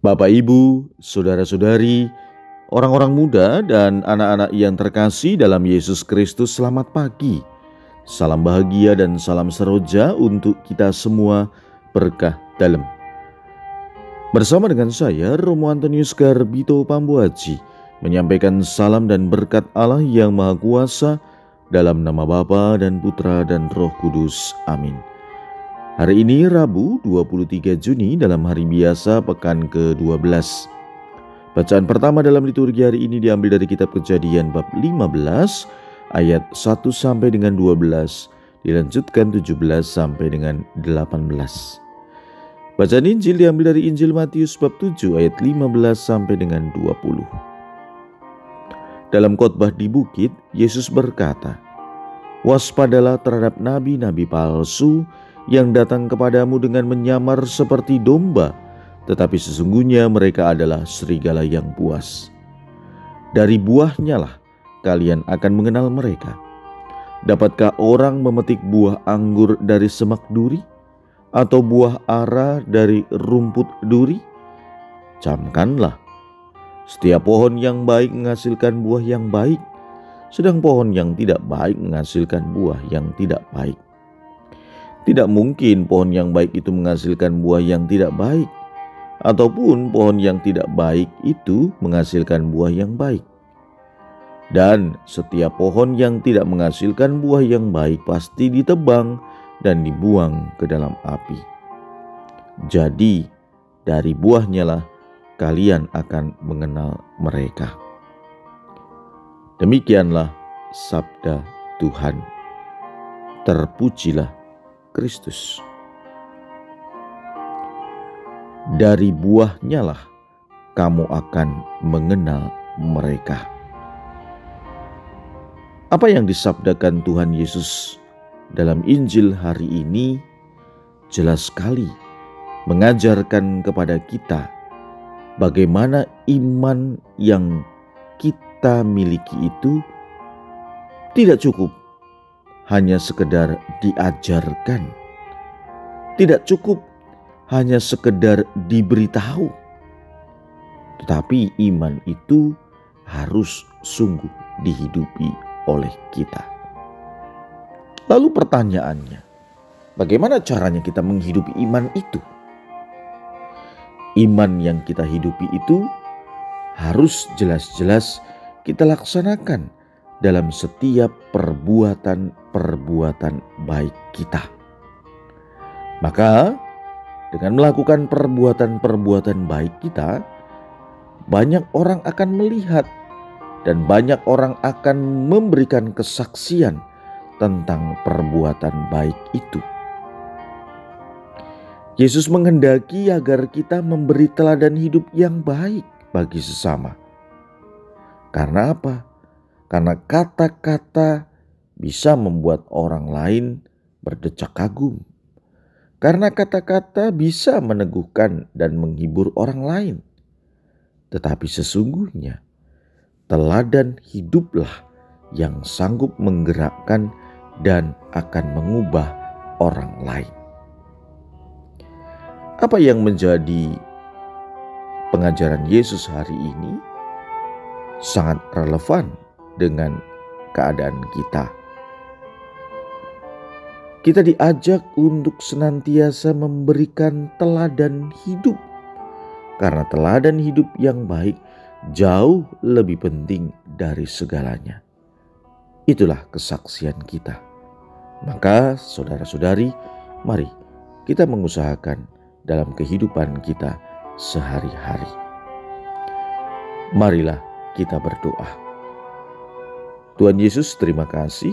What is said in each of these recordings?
Bapak, Ibu, saudara-saudari, orang-orang muda, dan anak-anak yang terkasih dalam Yesus Kristus, selamat pagi. Salam bahagia dan salam seroja untuk kita semua berkah dalam. Bersama dengan saya, Romo Antonius Garbito Pambuaji, menyampaikan salam dan berkat Allah yang Maha Kuasa dalam nama Bapa dan Putra dan Roh Kudus. Amin. Hari ini Rabu 23 Juni dalam hari biasa pekan ke-12. Bacaan pertama dalam liturgi hari ini diambil dari kitab Kejadian bab 15 ayat 1 sampai dengan 12, dilanjutkan 17 sampai dengan 18. Bacaan Injil diambil dari Injil Matius bab 7 ayat 15 sampai dengan 20. Dalam khotbah di bukit, Yesus berkata, "Waspadalah terhadap nabi-nabi palsu yang datang kepadamu dengan menyamar seperti domba, tetapi sesungguhnya mereka adalah serigala yang puas. Dari buahnya lah kalian akan mengenal mereka. Dapatkah orang memetik buah anggur dari semak duri, atau buah ara dari rumput duri? Camkanlah, setiap pohon yang baik menghasilkan buah yang baik, sedang pohon yang tidak baik menghasilkan buah yang tidak baik. Tidak mungkin pohon yang baik itu menghasilkan buah yang tidak baik, ataupun pohon yang tidak baik itu menghasilkan buah yang baik. Dan setiap pohon yang tidak menghasilkan buah yang baik pasti ditebang dan dibuang ke dalam api. Jadi, dari buahnya lah kalian akan mengenal mereka. Demikianlah sabda Tuhan. Terpujilah Kristus. Dari buahnya lah kamu akan mengenal mereka. Apa yang disabdakan Tuhan Yesus dalam Injil hari ini jelas sekali mengajarkan kepada kita bagaimana iman yang kita miliki itu tidak cukup hanya sekedar diajarkan. Tidak cukup hanya sekedar diberitahu. Tetapi iman itu harus sungguh dihidupi oleh kita. Lalu pertanyaannya, bagaimana caranya kita menghidupi iman itu? Iman yang kita hidupi itu harus jelas-jelas kita laksanakan dalam setiap perbuatan-perbuatan baik kita. Maka, dengan melakukan perbuatan-perbuatan baik kita, banyak orang akan melihat dan banyak orang akan memberikan kesaksian tentang perbuatan baik itu. Yesus menghendaki agar kita memberi teladan hidup yang baik bagi sesama. Karena apa? karena kata-kata bisa membuat orang lain berdecak kagum. Karena kata-kata bisa meneguhkan dan menghibur orang lain. Tetapi sesungguhnya teladan hiduplah yang sanggup menggerakkan dan akan mengubah orang lain. Apa yang menjadi pengajaran Yesus hari ini sangat relevan dengan keadaan kita. Kita diajak untuk senantiasa memberikan teladan hidup, karena teladan hidup yang baik jauh lebih penting dari segalanya. Itulah kesaksian kita. Maka, saudara-saudari, mari kita mengusahakan dalam kehidupan kita sehari-hari. Marilah kita berdoa. Tuhan Yesus terima kasih.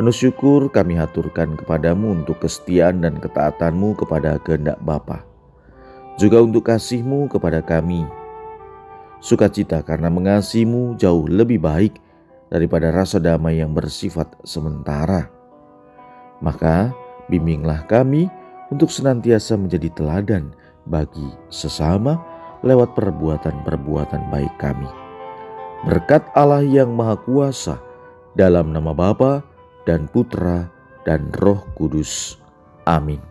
Penuh syukur kami haturkan kepadamu untuk kesetiaan dan ketaatanmu kepada kehendak Bapa. Juga untuk kasihmu kepada kami. Sukacita karena mengasihimu jauh lebih baik daripada rasa damai yang bersifat sementara. Maka bimbinglah kami untuk senantiasa menjadi teladan bagi sesama lewat perbuatan-perbuatan baik kami Berkat Allah yang Maha Kuasa, dalam nama Bapa dan Putra dan Roh Kudus. Amin.